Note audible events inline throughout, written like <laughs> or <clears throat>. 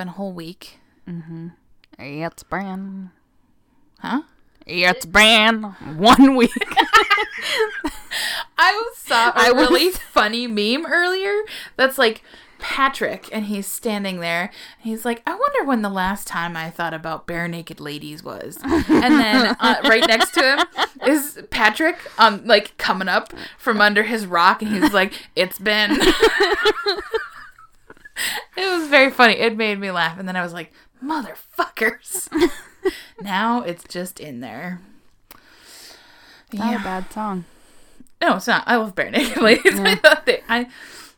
been a whole week. Mm-hmm. It's been. Huh? It's been one week. <laughs> <laughs> I saw a I was- really funny meme earlier that's like Patrick and he's standing there and he's like, I wonder when the last time I thought about Barenaked Ladies was. And then uh, right next to him is Patrick um like coming up from under his rock and he's like, It's been <laughs> It was very funny. It made me laugh and then I was like, Motherfuckers. <laughs> now it's just in there. Not a bad song. No, it's not. I love Barenaked Ladies. <laughs> I thought they, I,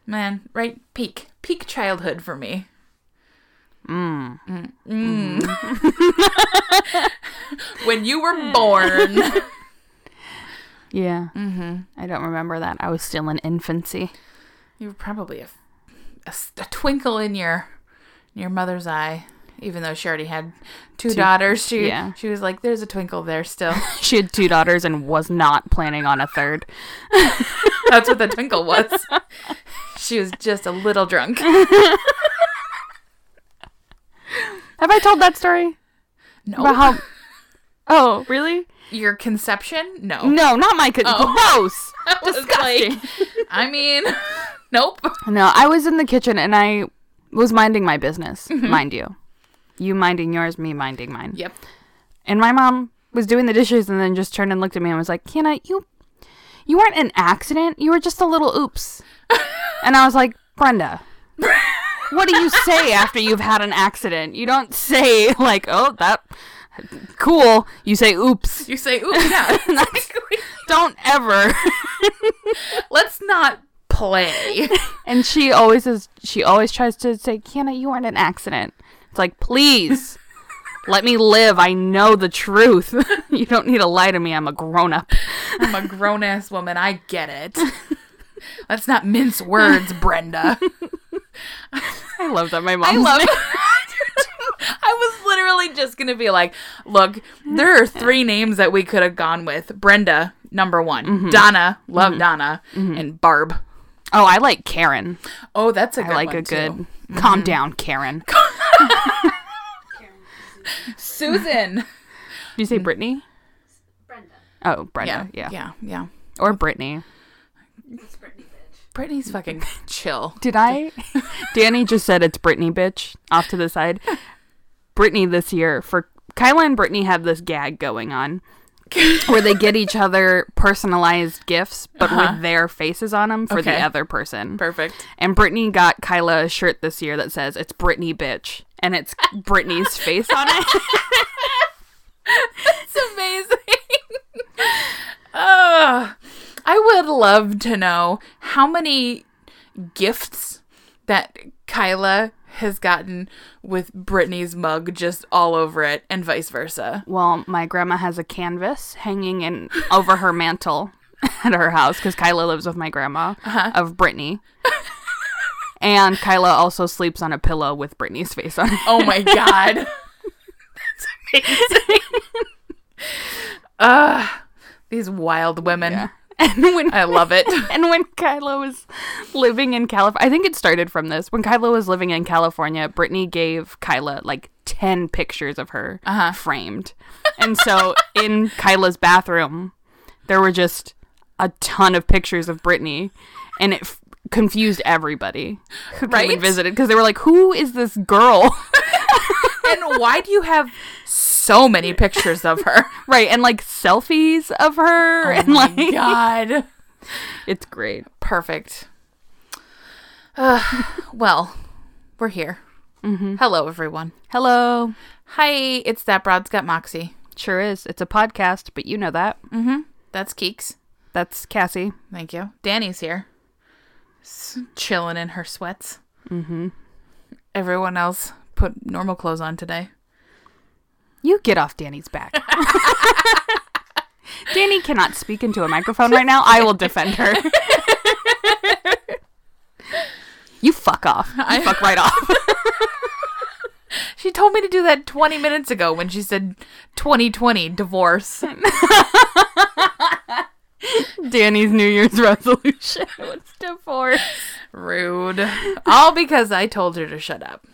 man, right peak, peak childhood for me. Mm. Mm. Mm. <laughs> when you were born. Yeah. Mm-hmm. I don't remember that. I was still in infancy. you were probably a, a a twinkle in your in your mother's eye, even though she already had two, daughters. She yeah. she was like, "There's a twinkle there still." <laughs> She had two daughters and was not planning on a third. <laughs> That's what the twinkle was. <laughs> she was just a little drunk. Have I told that story? No, About how. Oh, really? your conception? No, No, not my. Co- Oh. Gross. Disgusting. like, I mean, nope. No, I was in the kitchen and I was minding my business, mm-hmm. mind you. You minding yours, me minding mine. Yep. And my mom was doing the dishes and then just turned and looked at me and was like, Kiana, you you weren't an accident. You were just a little oops. <laughs> and I was like, Brenda, <laughs> what do you say after you've had an accident? You don't say like, oh, that cool. You say oops. You say, "Oops." yeah." <laughs> Don't ever. Let's not play. <laughs> and she always is she always tries to say, Kiana, you weren't an accident. It's like, please. Let me live. I know the truth. <laughs> you don't need to lie to me. I'm a grown up. I'm a <laughs> grown ass woman. I get it. Let's not mince words, Brenda. I love that my mom. I love I was literally just gonna be like, look, there are three names that we could have gone with. Brenda, number one. Mm-hmm. Donna, love mm-hmm. Donna, mm-hmm. and Barb. Oh, I like Karen. Oh, that's a I good like one, a good. too. <laughs> Calm mm-hmm. down, Karen. <laughs> Did Susan. you say Brittany? Brenda. Oh, Brenda. Yeah. yeah, yeah. Or Brittany. It's Brittany, bitch. Brittany's fucking <laughs> chill. Did I? Danny just said it's Brittany, bitch. Off to the side. Brittany this year for Kyla and Brittany have this gag going on <laughs> where they get each other personalized gifts, but with their faces on them for the other person. Perfect. And Brittany got Kyla a shirt this year that says it's Brittany, bitch, and it's Brittany's face on it. <laughs> It's amazing. <laughs> uh, I would love to know how many gifts that Kyla has gotten with Brittany's mug just all over it, and vice versa. Well, my grandma has a canvas hanging in over her mantle <laughs> at her house because Kyla lives with my grandma of Brittany. and Kyla also sleeps on a pillow with Brittany's face on it. Oh my <laughs> god. That's amazing. <laughs> uh, these wild women. And when I love it. <laughs> and when Kyla was living in California, I think it started from this. When Kyla was living in California, Brittany gave Kyla like 10 pictures of her Uh-huh. framed. And so in Kyla's bathroom, there were just a ton of pictures of Brittany, and it f- confused everybody who came Right? and visited because they were like, Who is this girl? <laughs> and why do you have so many pictures of her? <laughs> right. And like selfies of her. and Oh my like, god. <laughs> it's great. Perfect. Uh, <sighs> well, we're here. Hello, everyone. Hello. Hi, it's that broad's got Moxie. Sure is. It's a podcast, but you know that. That's Keeks. That's Cassie. Thank you. Danny's here, S- chilling in her sweats. Mm-hmm. Everyone else put normal clothes on today. You get off Danny's back. <laughs> Danny cannot speak into a microphone right now. I will defend her. <laughs> you fuck off. You fuck right off. <laughs> She told me to do that 20 minutes ago when she said 2020 divorce. Danny's New Year's resolution was divorce. Rude. All because I told her to shut up.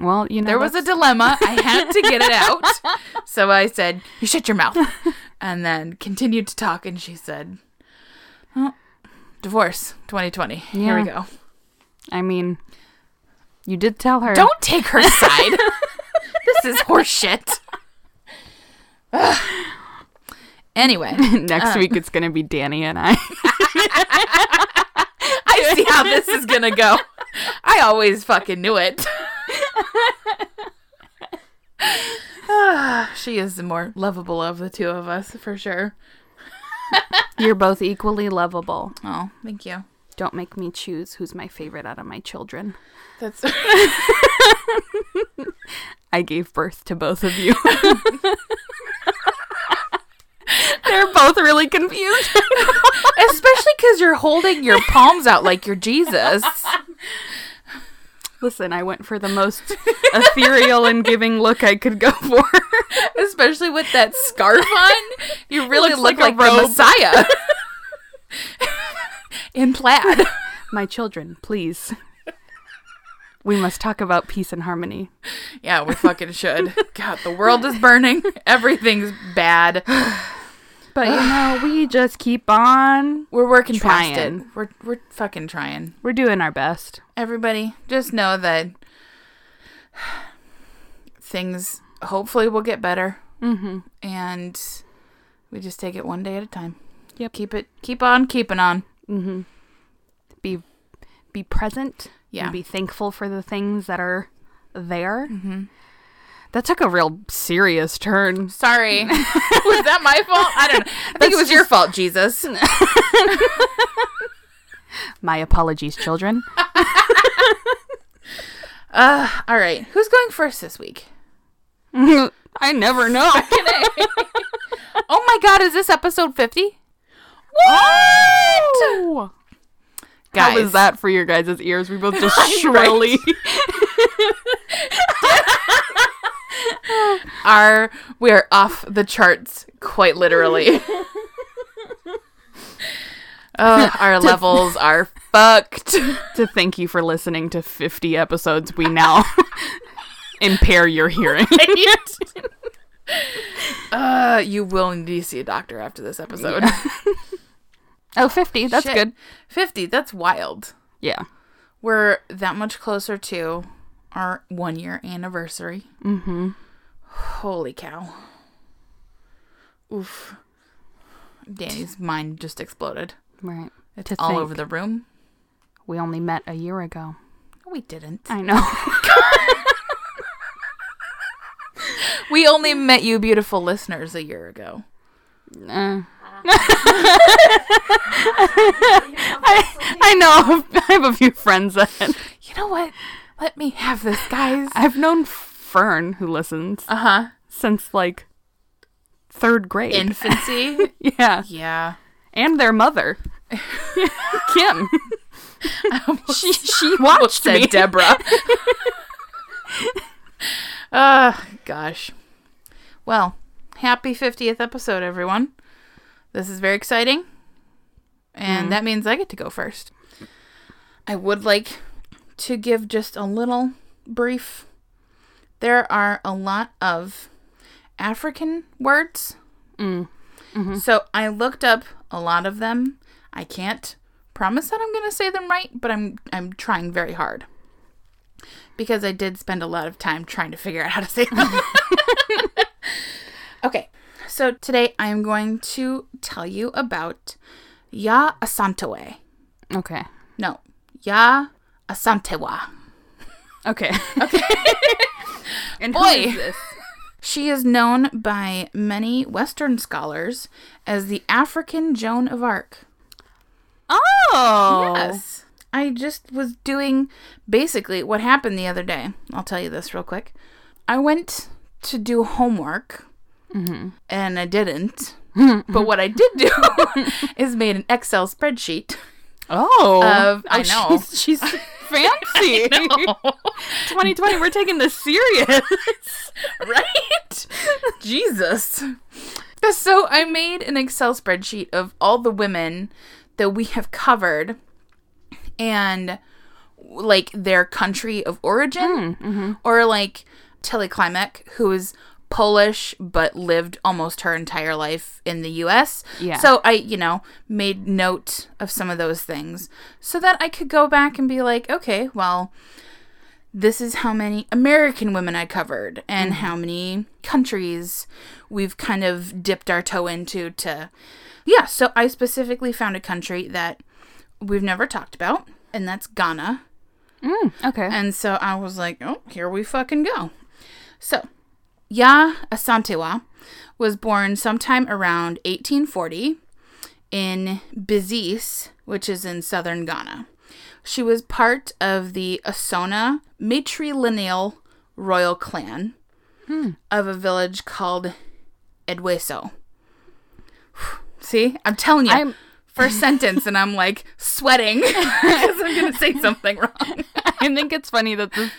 Well, you know, There was a dilemma. I <laughs> had to get it out. So I said, You shut your mouth. <laughs> And then continued to talk. And she said, Divorce 2020. Here we go. I mean, you did tell her. Don't take her <laughs> side. this is horseshit. Anyway, Next um, week it's gonna be Danny and I. I see how this is going to go. I always fucking knew it. <sighs> She is the more lovable of the two of us, for sure. <laughs> You're both equally lovable. Oh, thank you. Don't make me choose who's my favorite out of my children. That's <laughs> I gave birth to both of you. <laughs> They're both really confused. especially because you're holding your palms out like you're Jesus. Listen, I went for the most <laughs> ethereal and giving look I could go for. <laughs> especially with that scarf on. You really look like like, a the. Messiah <laughs> in plaid. my children, please. We must talk about peace and harmony. Yeah, we fucking should. God, the world is burning. Everything's bad. <sighs> <sighs> <sighs> But you know, we <sighs> just keep on. We're working past Trying. it. We're we're fucking trying. We're doing our best. Everybody, just know that <sighs> things hopefully will get better, Mm-hmm. and we just take it one day at a time. Yep. Keep it. Keep on keeping on. Mm-hmm. Be be present. Yeah. And be thankful for the things that are there. Mm-hmm. That took a real serious turn. Sorry. <laughs> was that my fault? I don't know. I think it was your fault, Jesus. <laughs> My apologies, children. <laughs> Uh, all right. Who's going first this week? I never know. Oh my god, is this episode 50? What? Guys. How was that for your guys' ears? We both just Right. Shrilly. Our we're off the charts quite literally. <laughs> Oh, our levels are fucked. <laughs> to thank you for listening to 50 episodes, we now <laughs> impair your hearing. uh, you will need to see a doctor after this episode. Oh, 50. That's Shit. good. 50, that's wild. Yeah. We're that much closer to our one year anniversary. Mm-hmm. Holy cow. Oof. Danny's mind just exploded. Right. It's To all think. over the room. We only met a year ago. We didn't. I know. <laughs> We only met you, beautiful listeners, a year ago. Uh. <laughs> I, I know. I have a few friends that You know what? Let me have this, guys. I've known Fern, who listens, Uh huh. since like third grade. Infancy. <laughs> yeah. yeah. And their mother, <laughs> Kim. she she <laughs> watched me. Deborah. uh, gosh. Well, happy 50th episode, everyone. This is very exciting. And that means I get to go first. I would like to give just a little brief. There are a lot of African words. Mm. So I looked up a lot of them. I can't promise that I'm going to say them right, but I'm I'm trying very hard. Because I did spend a lot of time trying to figure out how to say them. <laughs> <laughs> okay. So today I am going to tell you about Ya Asantewe. Okay. No, Ya Asantewa. Okay. Okay. <laughs> <laughs> and who Boy. is this? <laughs> She is known by many Western scholars as the African Joan of Arc. Oh. Yes. I just was doing basically what happened the other day. I'll tell you this real quick. I went to do homework mm-hmm. and I didn't. <laughs> but what I did do is made an Excel spreadsheet Oh. of I Oh, know. She's, she's fancy. <laughs> 2020, <laughs> we're taking this serious. <laughs> right? Jesus. So I made an Excel spreadsheet of all the women that we have covered and like their country of origin, mm-hmm. or like Tilly Klimek, who is Polish but lived almost her entire life in the US. Yeah. So I, you know, made note of some of those things so that I could go back and be like, okay, well, this is how many American women I covered and how many countries we've kind of dipped our toe into to Yeah, so I specifically found a country that we've never talked about and that's Ghana. Mm, okay. And so I was like, oh, here we fucking go. So, Ya Asantewa was born sometime around 1840 in Besease, which is in southern Ghana. She was part of the Asona matrilineal royal clan hmm. of a village called Edweso. See, I'm telling you, I'm- first <laughs> sentence, and I'm like sweating <laughs> because I'm going to say something wrong. I think it's funny that the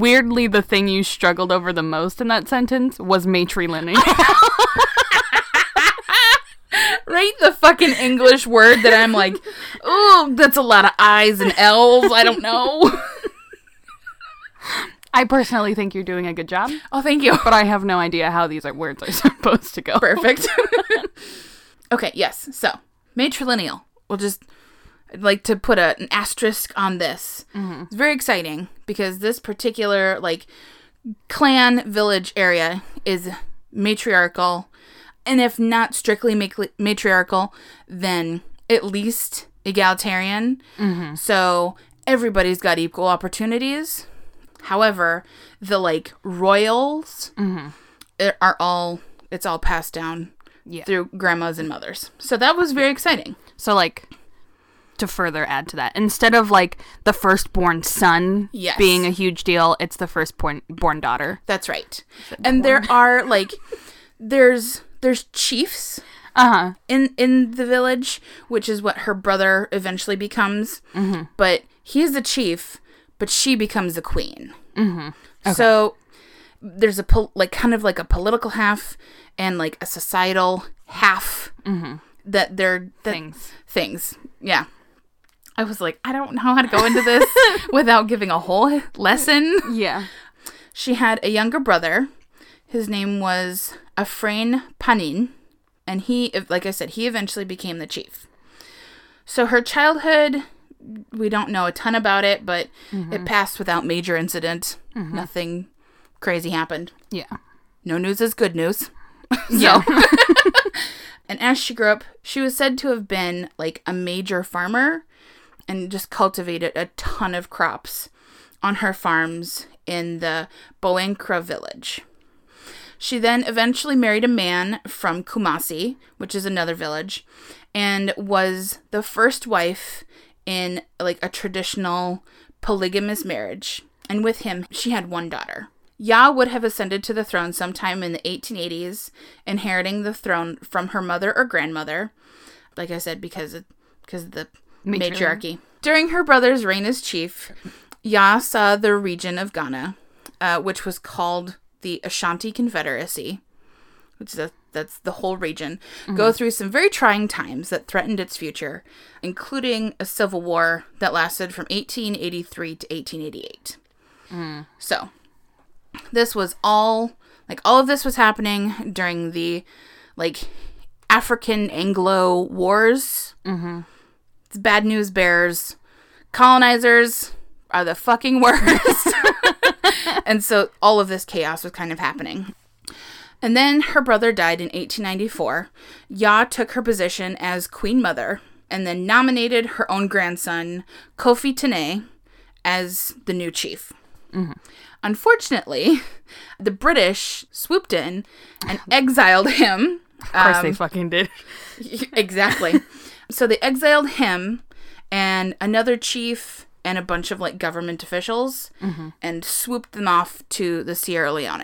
weirdly the thing you struggled over the most in that sentence was matrilineal. <laughs> Right? The fucking English word that I'm like, oh, that's a lot of I's and L's. I don't know. <laughs> I personally think you're doing a good job, Oh, thank you. but I have no idea how these are words are <laughs> supposed to go. Perfect. okay, yes. So, matrilineal. We'll just like to put a, an asterisk on this. Mm-hmm. It's very exciting because this particular like clan village area is matriarchal, and if not strictly matri- matriarchal, then at least egalitarian. Mm-hmm. So everybody's got equal opportunities. However, the like royals mm-hmm. it- are all it's all passed down Yeah. through grandmas and mothers. So that was very exciting. So like to further add to that, instead of like the firstborn son Yes. being a huge deal, it's the firstborn born daughter. That's right. And there are like there's there's chiefs Uh huh. in in the village, which is what her brother eventually becomes. But he is the chief, but she becomes the queen. Mm-hmm. So there's a pol- like kind of like a political half and like a societal half that they're that, Things. things. Yeah. I was like, I don't know how to go into this <laughs> without giving a whole lesson. Yeah. She had a younger brother. His name was Afrain Panin, and he, like I said, he eventually became the chief. So her childhood, we don't know a ton about it, but it mm-hmm. passed without major incident. Mm-hmm. Nothing crazy happened. Yeah. No news is good news. <laughs> Yeah. <laughs> And as she grew up, she was said to have been like a major farmer and just cultivated a ton of crops on her farms in the Boankra village. She then eventually married a man from Kumasi, which is another village, and was the first wife in like a traditional polygamous marriage. And with him, she had one daughter. Ya would have ascended to the throne sometime in the 1880s, inheriting the throne from her mother or grandmother. Like I said, because because the Matriarchy. matriarchy. During her brother's reign as chief, Ya saw the region of Ghana, uh, which was called the Ashanti Confederacy, which is a, that's the whole region, go through some very trying times that threatened its future, including a civil war that lasted from 1883 to 1888. So, this was all like all of this was happening during the like African Anglo wars. Mm-hmm. It's bad news bears. Colonizers are the fucking <laughs> worst. <laughs> and so all of this chaos was kind of happening. And then her brother died in 1894. Ya took her position as queen mother and then nominated her own grandson, Kofi Tene, as the new chief. Unfortunately, the British swooped in and exiled him. Of course Um, they fucking did. <laughs> exactly. So they exiled him and another chief and a bunch of like government officials mm-hmm. and swooped them off to the Sierra Leone.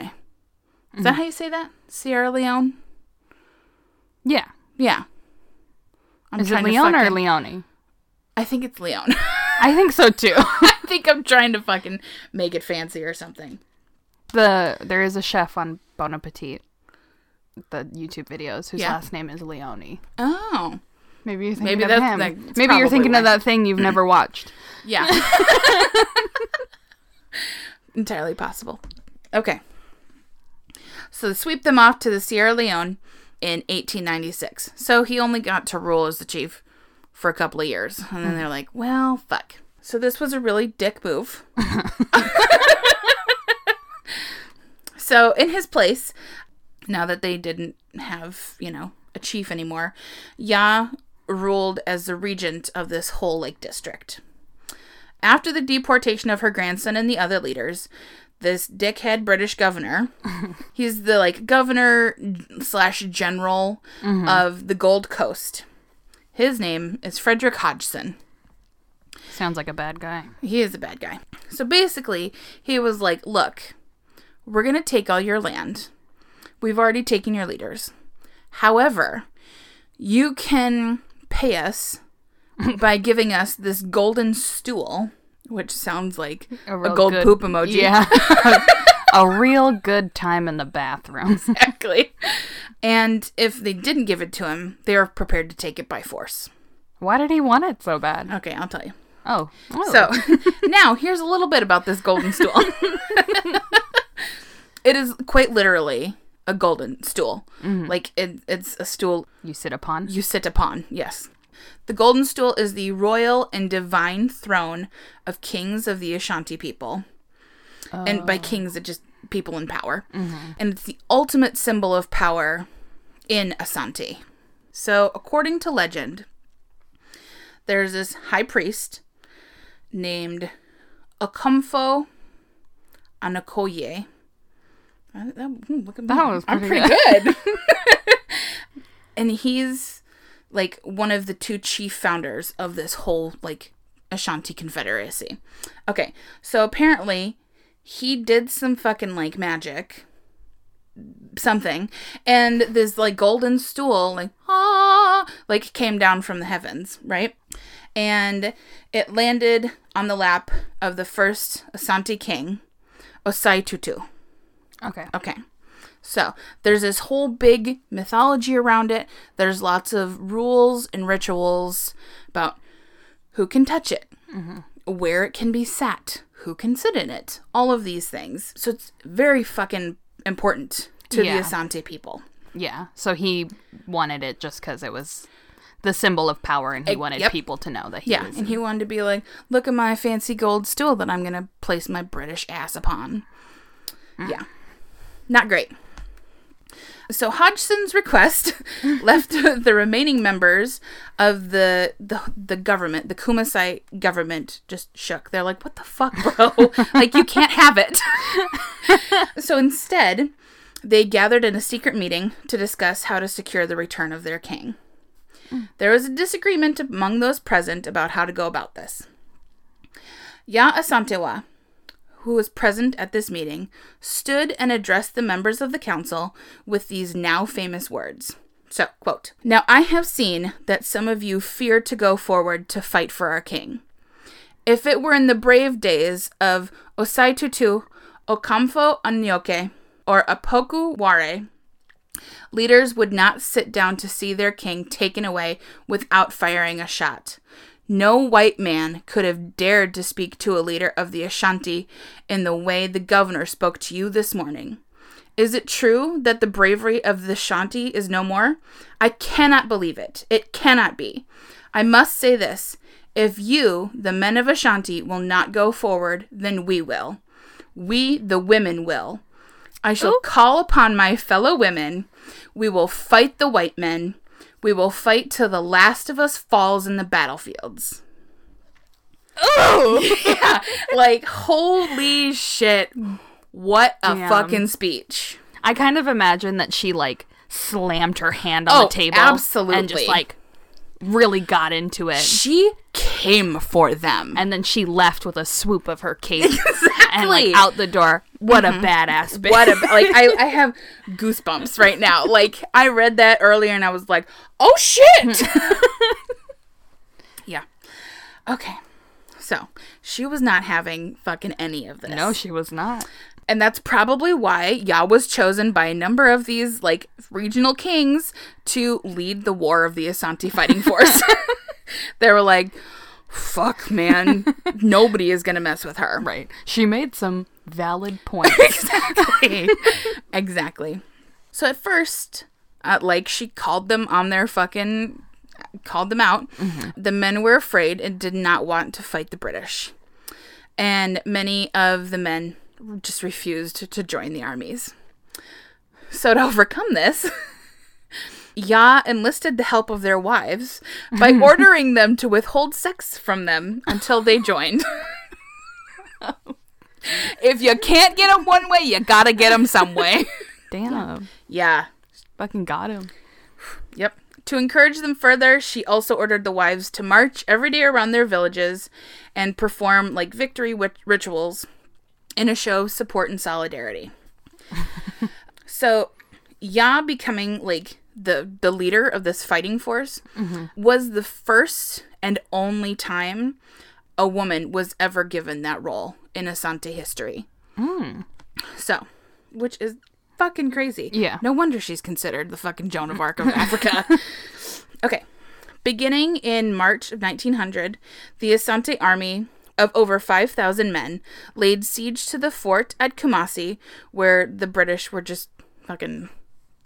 Is that mm-hmm. how you say that? Sierra Leone? Yeah. Yeah. I'm Is it to or Leone? I think it's Leone. <laughs> I think so too. <laughs> I think I'm trying to fucking make it fancy or something. the there is a chef on Bon Appetit, the YouTube videos whose Yeah. last name is Leone. Oh. Maybe you're thinking Maybe of him. that's Maybe you're thinking why. of that thing you've never watched. Yeah. <laughs> Entirely possible. Okay. So they sweep them off to the Sierra Leone in 1896. So he only got to rule as the chief for a couple of years. And then they're like, well, fuck. So this was a really dick move. <laughs> so in his place, now that they didn't have, you know, a chief anymore, Ya ruled as the regent of this whole lake district. After the deportation of her grandson and the other leaders, this dickhead British governor, <laughs> he's the like governor slash general mm-hmm. of the Gold Coast. His name is Frederick Hodgson. Sounds like a bad guy. He is a bad guy. So basically, he was like, Look, we're going to take all your land. We've already taken your leaders. However, you can pay us by giving us this golden stool, which sounds like a, real gold good- poop emoji. Yeah. <laughs> a real good time in the bathroom. exactly. And if they didn't give it to him, they were prepared to take it by force. Why did he want it so bad? Okay, I'll tell you. Oh. oh. So <laughs> now here's a little bit about this golden stool. <laughs> it is quite literally a golden stool. Mm-hmm. Like it, it's a stool you sit upon? you sit upon. Yes. The golden stool is the royal and divine throne of kings of the Ashanti people. And by oh. kings, it just people in power. Mm-hmm. And it's the ultimate symbol of power in Asante. So, according to legend, there's this high priest named Okomfo Anokye. That- hmm, look at me. That was I'm pretty pretty good. <laughs> <laughs> and he's like one of the two chief founders of this whole like Ashanti Confederacy. Okay, so apparently he did some fucking like magic something and this like golden stool like ah like came down from the heavens right and it landed on the lap of the first Asante king Osai Tutu Okay. Okay. So there's this whole big mythology around it. There's lots of rules and rituals about who can touch it, mm-hmm. where it can be sat, who can sit in it, all of these things. So it's very fucking important to Yeah. the Asante people. Yeah. So he wanted it just because it was the symbol of power and he wanted yep. people to know that he Yeah, was. and he wanted to be like, look at my fancy gold stool that I'm going to place my British ass upon. Mm. Yeah. Not great. So Hodgson's request <laughs> left <laughs> the remaining members of the, the the government, the Kumasi government, just shook. They're like, "What the fuck, bro? <laughs> like you can't have it." so instead, they gathered in a secret meeting to discuss how to secure the return of their king. There was a disagreement among those present about how to go about this. Ya Asantewa, who was present at this meeting, stood and addressed the members of the council with these now famous words. So, quote, Now I have seen that some of you fear to go forward to fight for our king. If it were in the brave days of Osai Tutu, Okomfo Anokye, or Opoku Ware, leaders would not sit down to see their king taken away without firing a shot. No white man could have dared to speak to a leader of the Ashanti in the way the governor spoke to you this morning. Is it true that the bravery of the Ashanti is no more? I cannot believe it. It cannot be. I must say this. If you, the men of Ashanti, will not go forward, then we will. We, the women, will. I shall oh. call upon my fellow women. We will fight the white men. We will fight till the last of us falls in the battlefields. Oh, <laughs> yeah. Like, holy shit. What a Damn. fucking speech. I kind of imagine that she like slammed her hand on Oh, the table Absolutely. and just like really got into it. She came for them. And then she left with a swoop of her cape <laughs> and like out the door. What a mm-hmm. badass bitch. what a <laughs> like I, I have goosebumps right now like i read that earlier and i was like oh shit <laughs> yeah okay so she was not having fucking any of this No, she was not. And that's probably why Ya was chosen by a number of these like regional kings to lead the war of the Asante fighting force. they were like, fuck, man, <laughs> nobody is going to mess with her. Right. She made some valid points. <laughs> exactly. exactly. So at first, uh, like she called them on their fucking called them out. The men were afraid and did not want to fight the British. And many of the men just refused to join the armies. So to overcome this, <laughs> Ya enlisted the help of their wives by <laughs> ordering them to withhold sex from them until they joined. <laughs> if you can't get them one way, you gotta get them some way. <laughs> Damn. yeah. Fucking got him. Yep. To encourage them further, she also ordered the wives to march every day around their villages and perform like victory wit- rituals in a show of support and solidarity. so, Ya becoming like the the leader of this fighting force mm-hmm. was the first and only time a woman was ever given that role in Asante history. Hmm. So, which is fucking crazy. Yeah. No wonder she's considered the fucking Joan of Arc of <laughs> Africa. okay. Beginning in March of 1900, the Asante army of over 5,000 men laid siege to the fort at Kumasi, where the British were just fucking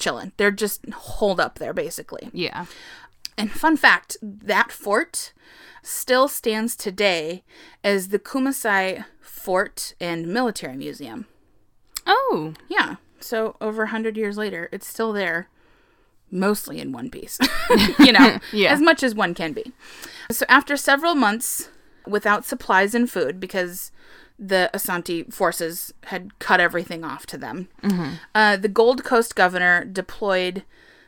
chilling. They're just holed up there, basically. Yeah. And fun fact that fort still stands today as the Kumasi Fort and Military Museum. Oh. Yeah. So over a hundred years later, it's still there, mostly in one piece. <laughs> you know, <laughs> Yeah. as much as one can be. So after several months without supplies and food, because the Asante forces had cut everything off to them, uh, the Gold Coast governor deployed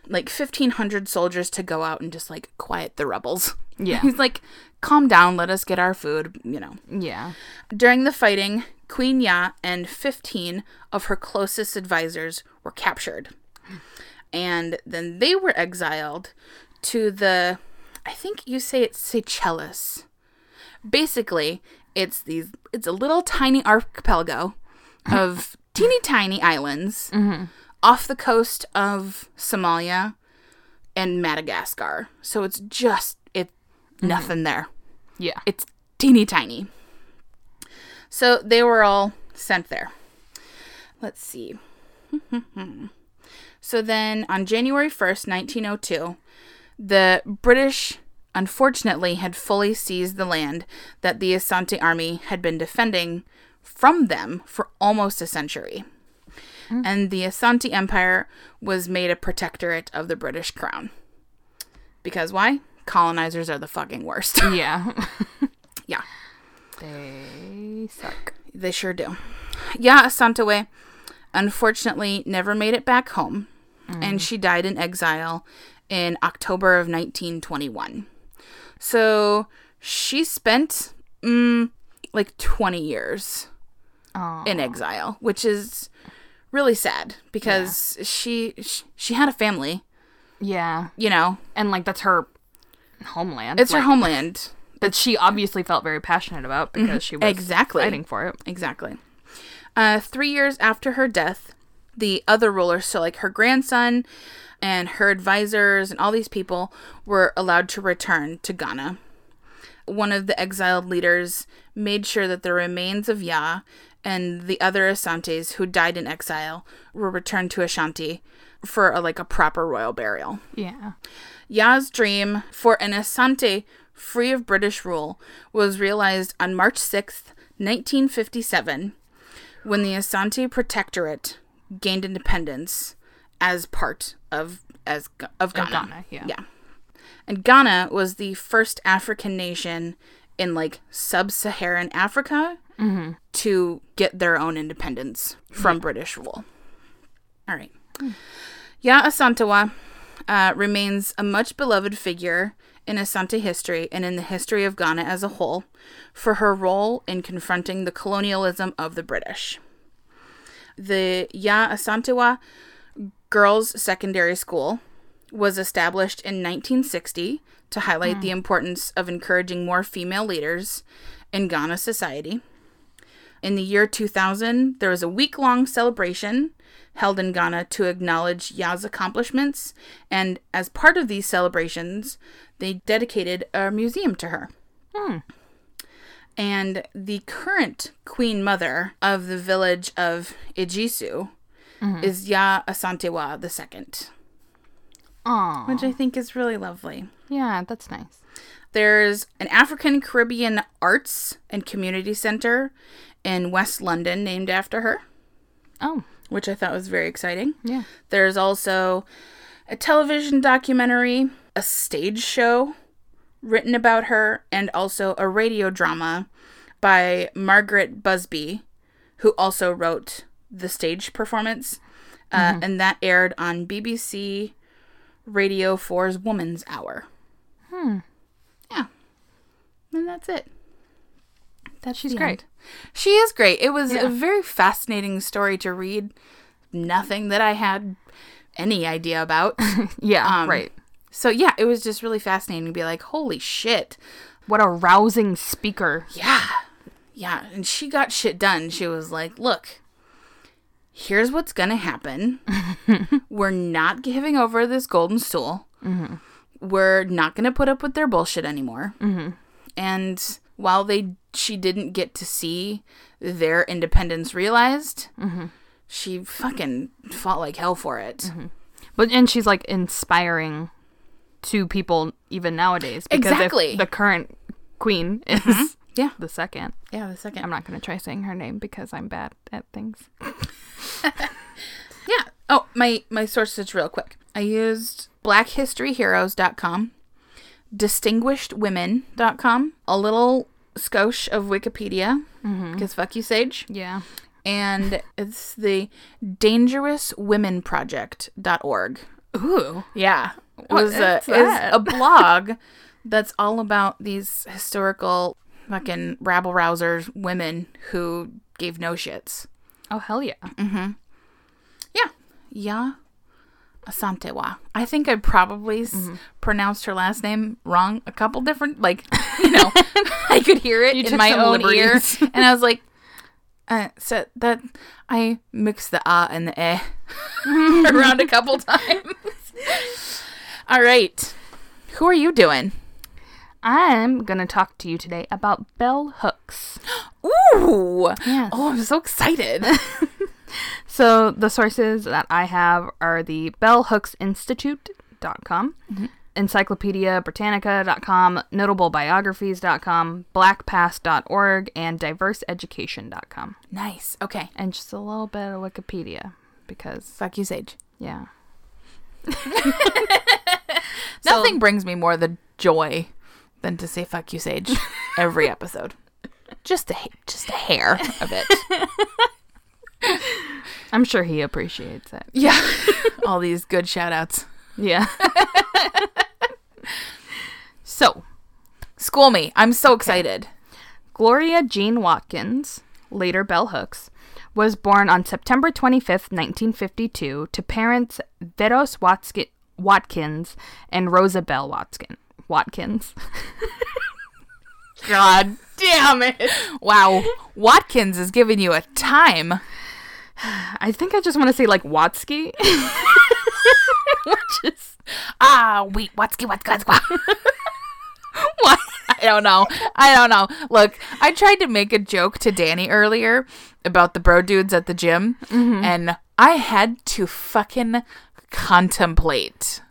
like 1,500 soldiers to go out and just like quiet the rebels. <laughs> Yeah. He's like, calm down, let us get our food, you know. Yeah. During the fighting, Queen Ya and 15 of her closest advisors were captured. And then they were exiled to the, I think you say it's Seychelles. Basically, it's these, it's a little tiny archipelago of <laughs> teeny tiny islands mm-hmm. off the coast of Somalia and Madagascar. So it's just, it, mm-hmm. nothing there Yeah. it's teeny tiny. So they were all sent there. Let's see. <laughs> so then on January 1st, 1902, the British unfortunately had fully seized the land that the Asante army had been defending from them for almost a century. Hmm. And the Asante Empire was made a protectorate of the British crown. Because why? Colonizers are the fucking worst. <laughs> yeah. <laughs> yeah. they suck. They sure do. Yeah, Asanteway unfortunately never made it back home, and mm. she died in exile in October of 1921. So she spent mm, like 20 years Oh. in exile, which is really sad because she, she she had a family, Yeah. you know. And like that's her homeland. It's her homeland. <laughs> that she obviously felt very passionate about because she was Exactly. fighting for it. Exactly. Uh, three years after her death, the other ruler, so like her grandson and her advisors and all these people, were allowed to return to Ghana. One of the exiled leaders made sure that the remains of Ya and the other Asantes who died in exile were returned to Ashanti for a, like a proper royal burial. Yeah. Ya's dream for an Asante free of British rule was realized on March 6th, 1957, when the Asante Protectorate gained independence as part of as of Ghana. Ghana, yeah. Yeah. And Ghana was the first African nation in like sub-Saharan Africa to get their own independence from British rule. All right. Ya Asantewa uh, remains a much beloved figure in Asante history and in the history of Ghana as a whole for her role in confronting the colonialism of the British. The Ya Asantewa Girls Secondary School was established in 1960 to highlight the hmm. importance of encouraging more female leaders in Ghana society. In the year 2000, there was a week long celebration held in Ghana to acknowledge Ya's accomplishments, and as part of these celebrations, they dedicated a museum to her. Hmm. And the current queen mother of the village of Ejisu Mm-hmm. is Ya Asantewa II, Aw. which I think is really lovely. Yeah, that's nice. There's an African Caribbean Arts and Community Center in West London named after her, Oh, which I thought was very exciting. yeah. There's also a television documentary, a stage show written about her, and also a radio drama by Margaret Busby, who also wrote the stage performance. Uh, And that aired on BBC Radio 4's Woman's Hour. Hmm. Yeah. And that's it. That's She's great. end. She is great. It was Yeah. a very fascinating story to read. Nothing that I had any idea about. <laughs> Yeah, Um, right. so yeah, it was just really fascinating to be like, holy shit. What a rousing speaker. Yeah. Yeah. And she got shit done. She was like, look, here's what's going to happen. <laughs> We're not giving over this golden stool. Mm-hmm. We're not going to put up with their bullshit anymore. Mm-hmm. And while they she didn't get to see their independence realized, mm-hmm. she fucking fought like hell for it. But and she's like inspiring to people even nowadays. Because Exactly. the current queen is Yeah. the second. Yeah, the second. I'm not gonna try saying her name because I'm bad at things. <laughs> Yeah. Oh, my my sources real quick. I used blackhistoryheroes.com, distinguishedwomen.com, a little skosh of Wikipedia mm-hmm. because fuck you Sage, Yeah. and it's the dangerouswomenproject.org. Ooh. Yeah. It What was a, is a blog that's all about these historical fucking rabble rousers women who gave no shits. Oh hell yeah. Yeah. Ya Asantewa. I think I probably Mm-hmm. pronounced her last name wrong a couple different, like, <laughs> you know, <laughs> I could hear it You in my own ear. <laughs> And I was like, uh, so that I mixed the ah and the eh around a couple times. All right. Who are you doing? I'm gonna talk to you today about bell hooks. <gasps> Ooh. Yes. Oh, I'm so excited. <laughs> So the sources that I have are the bellhooksinstitute.com, mm-hmm. encyclopediabritannica.com, notablebiographies.com, blackpast.org, and diverseeducation.com. nice. Okay. And just a little bit of Wikipedia because, Fuck you, Sage. yeah. <laughs> <laughs> Nothing brings me more the joy than to say "fuck you, Sage" every episode. <laughs> Just a just a hair of it. <laughs> I'm sure he appreciates it. Yeah, <laughs> all these good shout outs. Yeah. so, School me. I'm so excited. Gloria Jean Watkins, later Bell Hooks, was born on September 25th, 1952, to parents Veros Watski- Watkins and Rosa Bell Watkin- Watkins. <laughs> God damn it! Wow, Watkins is giving you a time. I think I just want to say like Watsky, <laughs> which is Ah, wait, Watsky, Watsky, Watsky. <laughs> What? I don't know. I don't know. Look, I tried to make a joke to Danny earlier about the bro dudes at the gym, and I had to fucking contemplate.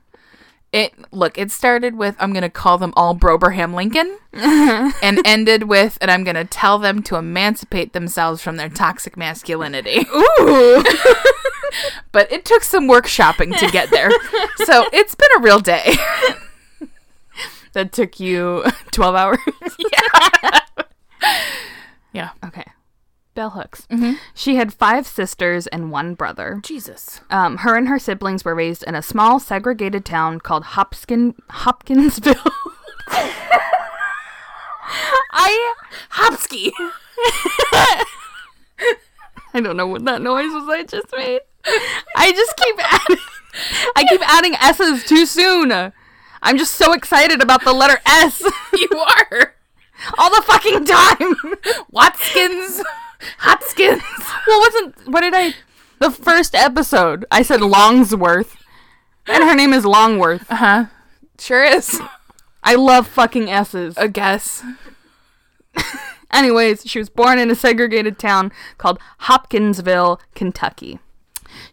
It look, it started with I'm gonna call them all Broberham Lincoln <laughs> and ended with and I'm gonna tell them to emancipate themselves from their toxic masculinity. ooh. <laughs> But it took some workshopping to get there. so <laughs> it's been a real day. that took you 12 hours. yeah. yeah Okay. Bell Hooks. She had five sisters and one brother. Jesus. Um, her and her siblings were raised in a small segregated town called Hopskin Hopkinsville. <laughs> I Hopsky. <laughs> I don't know what that noise was I just made. I just keep adding I keep adding S's too soon. I'm just so excited about the letter S you are. <laughs> all the fucking time. Watkins. <laughs> Hot skins. Well, wasn't what did I? The first episode, I said Longsworth, and her name is Longworth. Uh huh. Sure is. I love fucking S's. I guess. <laughs> Anyways, she was born in a segregated town called Hopkinsville, Kentucky.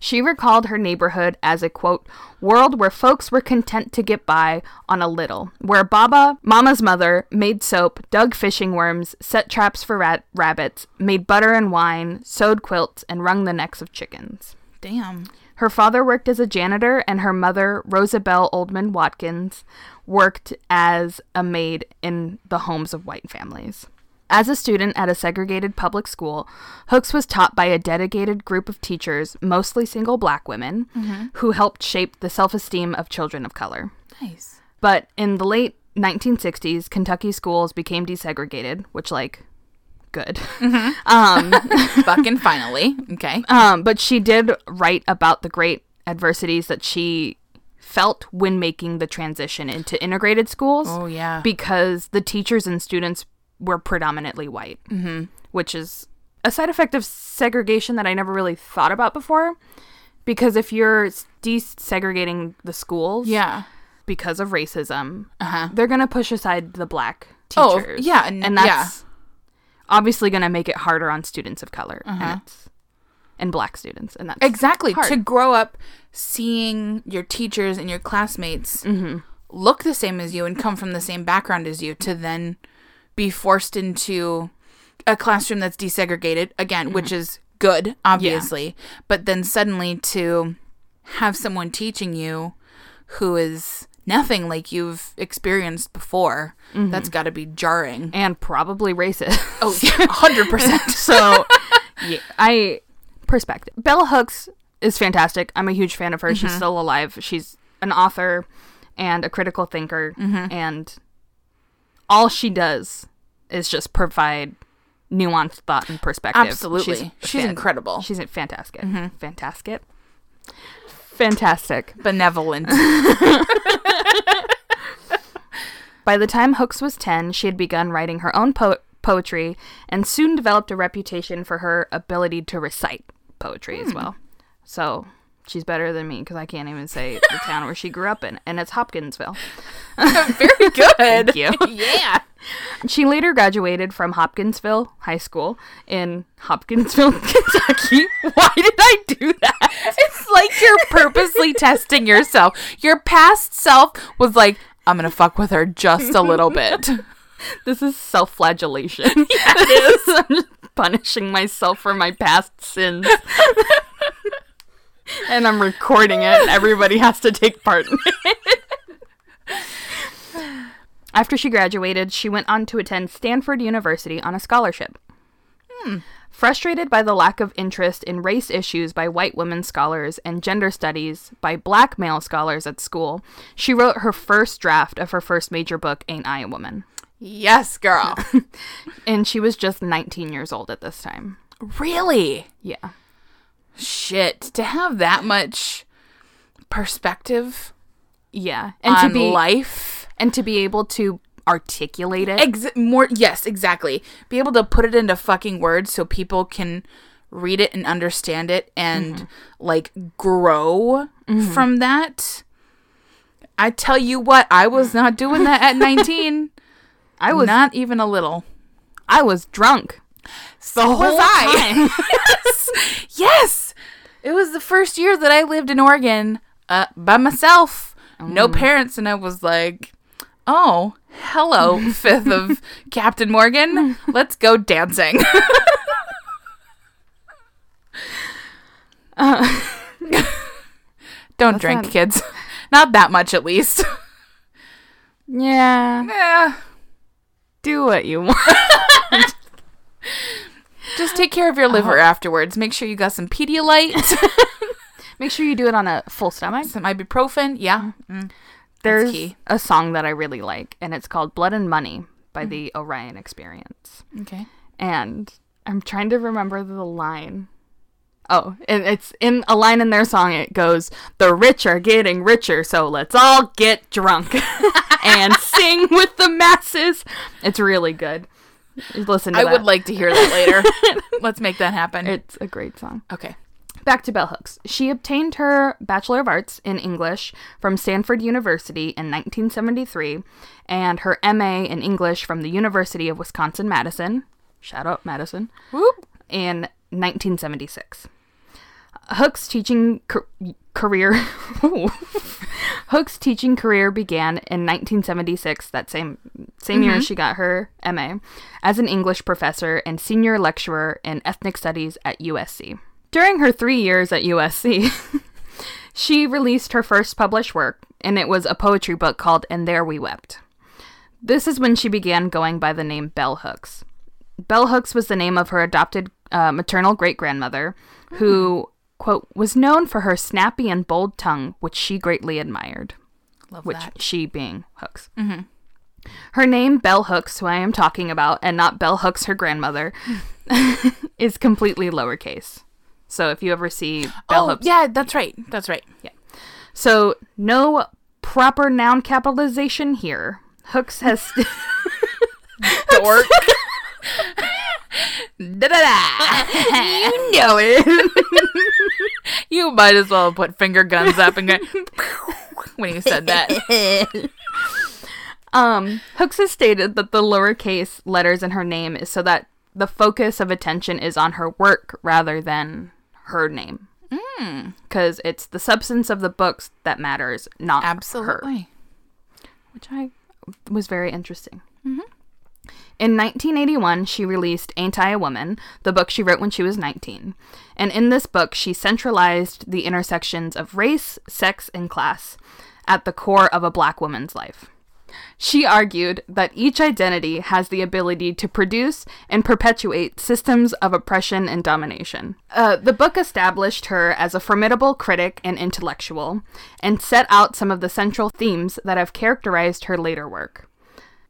She recalled her neighborhood as a quote, world where folks were content to get by on a little, where Baba, Mama's mother, made soap, dug fishing worms, set traps for rat- rabbits, made butter and wine, sewed quilts, and wrung the necks of chickens. Damn. Her father worked as a janitor, and her mother, Rosabelle Oldham Watkins, worked as a maid in the homes of white families. As a student at a segregated public school, Hooks was taught by a dedicated group of teachers, mostly single black women, who helped shape the self esteem of children of color. Nice. But in the late 1960s, Kentucky schools became desegregated, which, like, good. <laughs> um, <laughs> Fucking finally. Okay. um, but she did write about the great adversities that she felt when making the transition into integrated schools Oh yeah. because the teachers and students were predominantly white, mm-hmm. which is a side effect of segregation that I never really thought about before. Because if you're desegregating the schools yeah. because of racism, Uh-huh. they're going to push aside the black Oh, teachers. yeah, and- and yeah. that's obviously going to make it harder on students of color Uh-huh. and black students. And that's Exactly. hard. To grow up seeing your teachers and your classmates Mm-hmm. look the same as you and come from the same background as you to then be forced into a classroom that's desegregated again, mm-hmm. which is good, obviously. But then suddenly to have someone teaching you who is nothing like you've experienced before, mm-hmm. that's got to be jarring. and probably racist. <laughs> Oh, <laughs> yeah, 100%. <laughs> so yeah, I perspective. Bella Hooks is fantastic. I'm a huge fan of her. She's mm-hmm. still alive. She's an author and a critical thinker, and all she does is just provide nuanced thought and perspective. Absolutely. She's fan- incredible. She's fantastic. Mm-hmm. Fantastic. Fantastic. Benevolent. <laughs> By the time Hooks was 10, she had begun writing her own po- poetry and soon developed a reputation for her ability to recite poetry as hmm. well. So she's better than me because I can't even say the town where she grew up in, and it's Hopkinsville. <laughs> Very <laughs> good. Thank you. <laughs> yeah. She later graduated from Hopkinsville High School in Hopkinsville, Kentucky. Why did I do that? It's like you're purposely testing yourself. Your past self was like, I'm going to fuck with her just a little bit. This is self flagellation. Yeah, it is. I'm just punishing myself for my past sins. And I'm recording it. and Everybody has to take part in it. After she graduated, she went on to attend Stanford University on a scholarship. Hmm. Frustrated by the lack of interest in race issues by white women scholars and gender studies by black male scholars at school, she wrote her first draft of her first major book, Ain't I a Woman? yes, girl. <laughs> And she was just 19 years old at this time. really? Yeah. Shit. To have that much perspective Yeah. And on to be life. and to be able to articulate it. Ex- more yes, exactly. Be able to put it into fucking words so people can read it and understand it and mm-hmm. like grow mm-hmm. from that. I tell you what, I was not doing that at <laughs> 19. I was not even a little. I was drunk. The whole was I. <laughs> <laughs> yes. Yes. It was the first year that I lived in Oregon uh, by myself. No parents and I was like, "Oh, hello, <laughs> 5th of Captain Morgan. Let's go dancing." Don't drink, not- kids. Not that much at least. Yeah. Eh, Do what you <laughs> want. Just take care of your liver uh-huh. afterwards. Make sure you got some Pedialyte, <laughs> Make sure you do it on a full stomach. some ibuprofen. Yeah. Mm-hmm. Mm. There's key. a song that I really like, and it's called Blood and Money by mm-hmm. the Orion Experience. Okay. And I'm trying to remember the line. Oh, and it's in a line in their song. It goes, "The rich are getting richer, so let's all get drunk <laughs> and sing with the masses." It's really good. Listen to I that. would like to hear that later. <laughs> Let's make that happen. It's a great song. okay. Back to Bell Hooks. She obtained her Bachelor of Arts in English from Stanford University in 1973 and her MA in English from the University of Wisconsin Madison. Shout out Madison. Whoop. In 1976. Hooks' teaching career <laughs> Hooks' teaching career began in 1976, that same same year she got her MA, as an English professor and senior lecturer in ethnic studies at USC. During her 3 years at USC, <laughs> she released her first published work, and it was a poetry book called And There We Wept. This is when she began going by the name Bell Hooks. Bell Hooks was the name of her adopted uh, maternal great grandmother, who, quote, was known for her snappy and bold tongue, which she greatly admired, Love which that. she being Hooks. Mm-hmm. Her name, Bell Hooks, who I am talking about, and not Bell Hooks, her grandmother, <laughs> is completely lowercase. So if you ever see Bell oh, Hooks, yeah, that's right. That's right. Yeah. So no proper noun capitalization here. Hooks has. <laughs> Dork. <laughs> Da-da-da. <laughs> you know <laughs> it. you might as well put finger guns up and go <laughs> when you said that. Um, Hooks has stated that the lowercase letters in her name is so that the focus of attention is on her work rather than her name. Because it's the substance of the books that matters, not her. Absolutely. Which I was very interesting. In 1981, she released Ain't I a Woman, the book she wrote when she was 19. And in this book, she centralized the intersections of race, sex, and class at the core of a black woman's life. She argued that each identity has the ability to produce and perpetuate systems of oppression and domination. Uh, the book established her as a formidable critic and intellectual, and set out some of the central themes that have characterized her later work.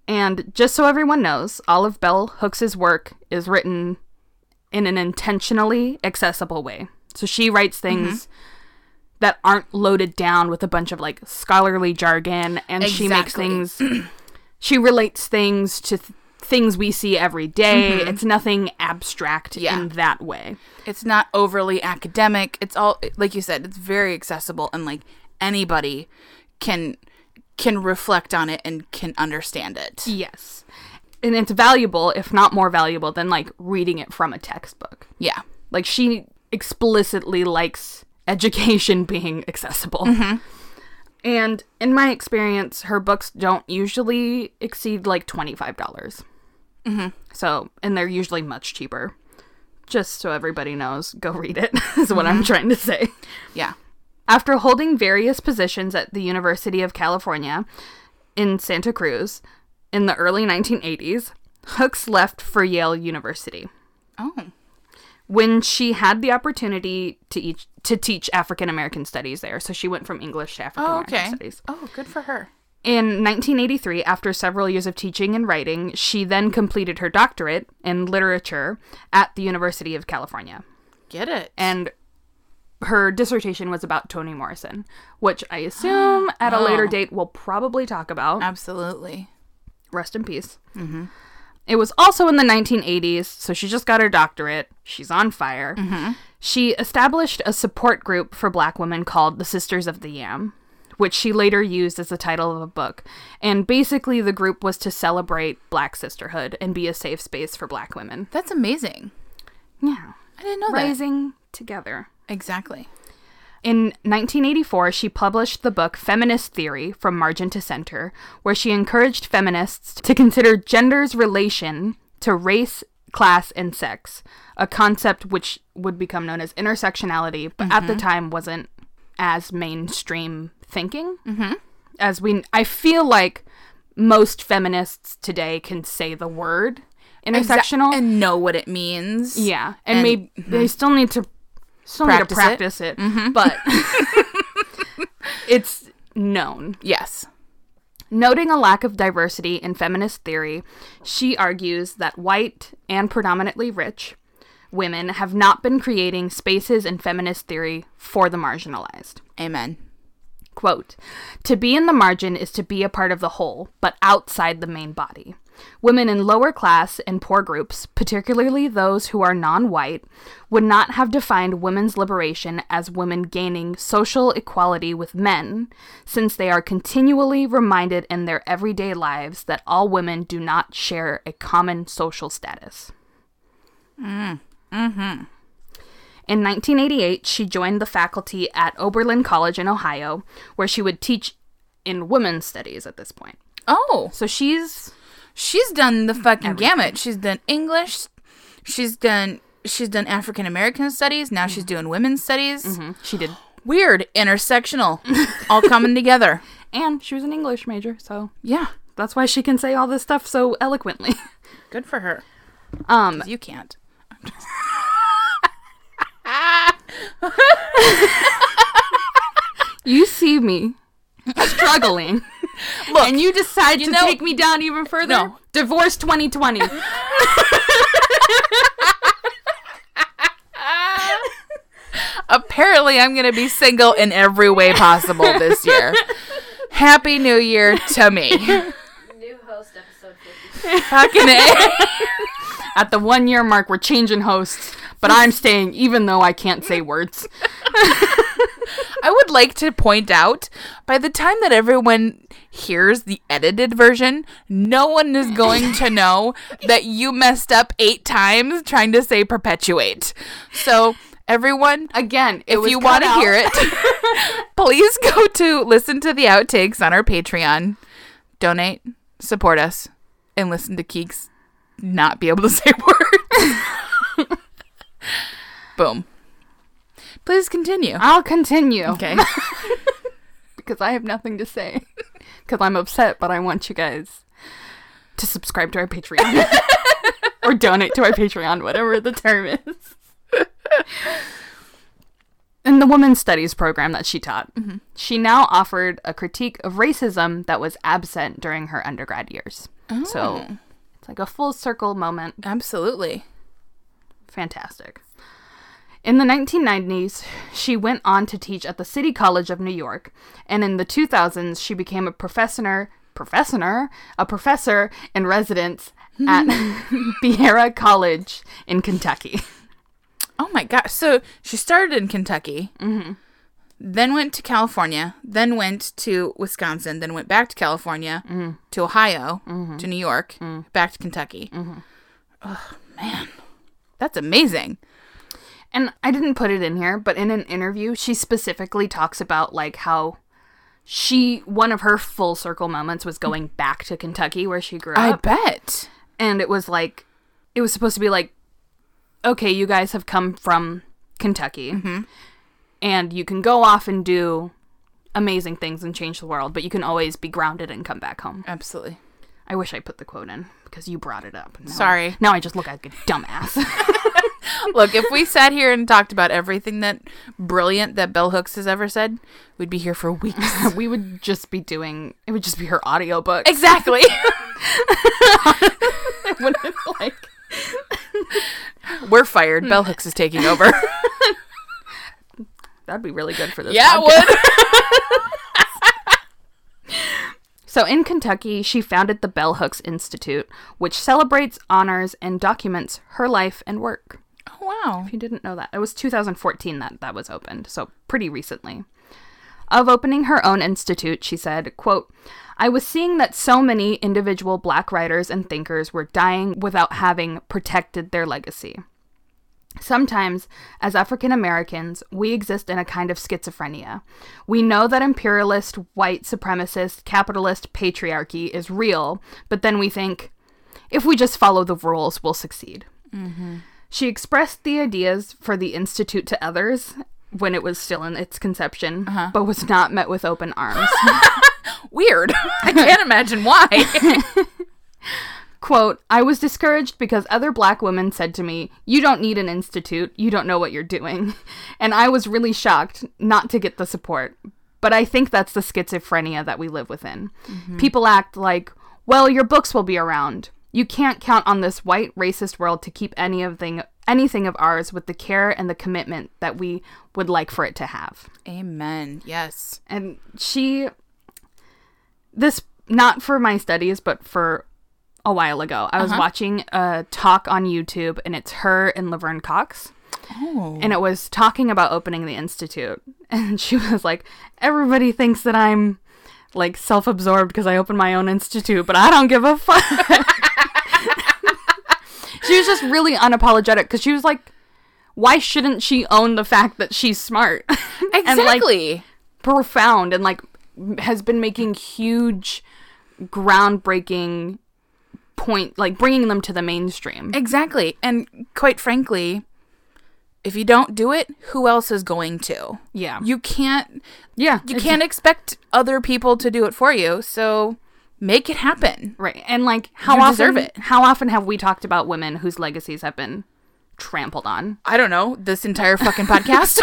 And just so everyone knows, all of Bell Hooks's work is written in an intentionally accessible way. So she writes mm-hmm. things that aren't loaded down with a bunch of like scholarly jargon and she makes things <clears throat> she relates things to th- things we see every day. Mm-hmm. It's nothing abstract Yeah. in that way. It's not overly academic. It's all like you said, it's very accessible and like anybody can can reflect on it and can understand it. Yes. And it's valuable, if not more valuable than like reading it from a textbook. Yeah. Like she explicitly likes education <laughs> being accessible. Mm-hmm. And in my experience, her books don't usually exceed like $25. dollars mm-hmm. So, and they're usually much cheaper. Just so everybody knows, go read it, <laughs> is what I'm mm-hmm. trying to say. Yeah. After holding various positions at the University of California in Santa Cruz in the early 1980s, Hooks left for Yale University Oh. when she had the opportunity to each, to teach African American studies there. So she went from English to African Oh, American okay. studies. Oh, good for her. In 1983, after several years of teaching and writing, she then completed her doctorate in literature at the University of California. Get it. And her dissertation was about Toni Morrison, which I assume <gasps> at a later Oh. date we'll probably talk about. Absolutely. Rest in peace. Mm-hmm. It was also in the 1980s, so she just got her doctorate. She's on fire. Mm-hmm. She established a support group for black women called the Sisters of the Yam, which she later used as the title of a book. And basically, the group was to celebrate black sisterhood and be a safe space for black women. That's amazing. Yeah. I didn't know that. Rising together. Exactly. In 1984, she published the book Feminist Theory From Margin to Center, where she encouraged feminists to consider gender's relation to race, class, and sex, a concept which would become known as intersectionality, but at the time wasn't as mainstream thinking. Mm-hmm. As we, I feel like most feminists today can say the word intersectional. and know what it means. Yeah, and, And- maybe they still need to still need to Practice it. practice it, mm-hmm. but <laughs> <laughs> it's known. Yes. Noting a lack of diversity in feminist theory, she argues that white and predominantly rich women have not been creating spaces in feminist theory for the marginalized. Amen. Quote, to be in the margin is to be a part of the whole, but outside the main body. Women in lower class and poor groups, particularly those who are non white, would not have defined women's liberation as women gaining social equality with men, since they are continually reminded in their everyday lives that all women do not share a common social status. Mm. hmm In 1988, she joined the faculty at Oberlin College in Ohio, where she would teach in women's studies at this point. Oh, So she's she's done the fucking gamut. She's done English. She's done she's done African American studies. Now she's doing women's studies. she did <gasps> Weird, intersectional, <laughs> all coming together. and she was an English major, so Yeah, that's why she can say all this stuff so eloquently. <laughs> good for her. Um You can't. <laughs> you see me struggling. <laughs> Look, and you decide to know- take me down even further? No. Divorce 2020. <laughs> apparently I'm gonna be single in every way possible this year. Happy New Year to me. New host episode 50. Fucking A. <laughs> At the one year mark, we're changing hosts, but I'm staying even though I can't say words. <laughs> I would like to point out by the time that everyone hears the edited version, no one is going to know that you messed up eight times trying to say perpetuate. So, everyone, Again, if you want to hear it, <laughs> please go to listen to the outtakes on our Patreon. Donate, support us, and listen to Keeks not be able to <laughs> say words. Boom. Please continue. I'll continue. Okay. <laughs> because I have nothing to say. Because I'm upset, but I want you guys to subscribe to our Patreon <laughs> or donate to our Patreon, whatever the term is. In the women's studies program that she taught, mm-hmm. she now offered a critique of racism that was absent during her undergrad years. So oh. it's like a full circle moment. Absolutely. Fantastic. In the 1990s, she went on to teach at the City College of New York, and in the 2000s, she became a professor, professor, a professor in residence at <laughs> Berea College in Kentucky. Oh my gosh. So she started in Kentucky, mm-hmm. then went to California, then went to Wisconsin, then went back to California, mm. to Ohio, mm-hmm. to New York, mm. back to Kentucky. Oh, man. That's amazing. And I didn't put it in here, but in an interview, she specifically talks about like how she one of her full circle moments was going back to Kentucky where she grew I up. I bet. and it was like it was supposed to be like okay you guys have come from kentucky mm-hmm. and you can go off and do amazing things and change the world but you can always be grounded and come back home Absolutely. I wish i put the quote in because you brought it up Now I- Sorry. now i just look like a dumbass <laughs> Look, if we sat here and talked about everything that brilliant that Bell Hooks has ever said, we'd be here for weeks. <laughs> we would just be doing it would just be her audiobook exactly. <laughs> Wouldn't, like We're fired. Bell Hooks is taking over. that'd be really good for this yeah, it would. So in Kentucky, she founded the Bell Hooks Institute, which celebrates, honors, and documents her life and work. Oh, wow. If you didn't know that, it was 2014 that that was opened, so pretty recently. Of opening her own institute, she said, quote, I was seeing that so many individual black writers and thinkers were dying without having protected their legacy. Sometimes, as African Americans, we exist in a kind of schizophrenia. We know that imperialist, white supremacist, capitalist patriarchy is real, but then we think, if we just follow the rules, we'll succeed. Mm-hmm. She expressed the ideas for the Institute to others when it was still in its conception, uh-huh. but was not met with open arms. <laughs> Weird. I can't imagine why. <laughs> Quote, I was discouraged because other black women said to me, You don't need an institute, you don't know what you're doing. <laughs> And I was really shocked not to get the support. But I think that's the schizophrenia that we live within. Mm-hmm. People act like, Well, your books will be around. You can't count on this white racist world to keep any of thing, anything of ours with the care and the commitment that we would like for it to have Amen. Yes. and she this not for my studies but for a while ago. I was uh-huh. watching a talk on YouTube, and it's her and Laverne Cox. Oh. and it was talking about opening the institute <laughs> and she was like everybody thinks that i'm like self-absorbed because i opened my own institute but i don't give a fuck <laughs> she was just really unapologetic because she was like why shouldn't she own the fact that she's smart <laughs> and like Exactly. profound and like has been making huge groundbreaking point like bringing them to the mainstream exactly. And quite frankly, if you don't do it, who else is going to? yeah You can't yeah you can't expect other people to do it for you. So make it happen. Right. And like how You often it. how often have we talked about women whose legacies have been trampled on? I don't know, this entire fucking podcast.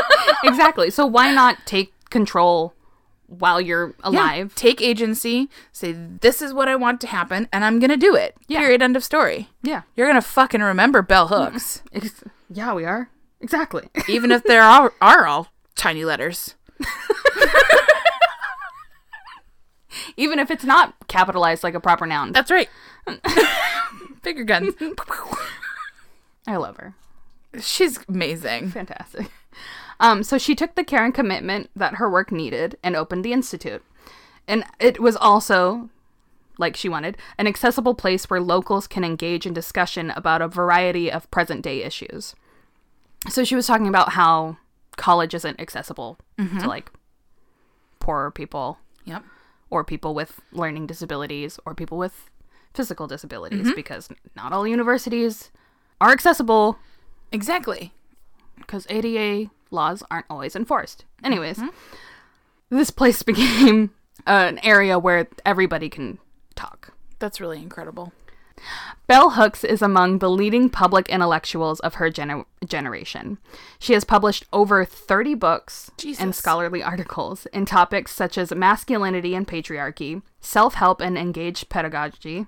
<laughs> exactly. So why not take control while you're Yeah. alive? Take agency, say this is what I want to happen and I'm going to do it. Yeah. Period end of story. Yeah. You're going to fucking remember bell <laughs> hooks yeah, we are. Exactly. <laughs> even if there are, are all tiny letters. <laughs> Even if it's not capitalized like a proper noun. That's right. Bigger guns. I love her. She's amazing. Fantastic. Um, so she took the care and commitment that her work needed and opened the institute. And it was also, like she wanted, an accessible place where locals can engage in discussion about a variety of present day issues. So she was talking about how college isn't accessible to like poorer people Yep. or people with learning disabilities or people with physical disabilities because not all universities are accessible Exactly. because ADA laws aren't always enforced. Anyways, this place <laughs> became an area where everybody can talk. That's really incredible. Bell Hooks is among the leading public intellectuals of her gener- generation. She has published over 30 books and scholarly articles in topics such as masculinity and patriarchy, self help and engaged pedagogy,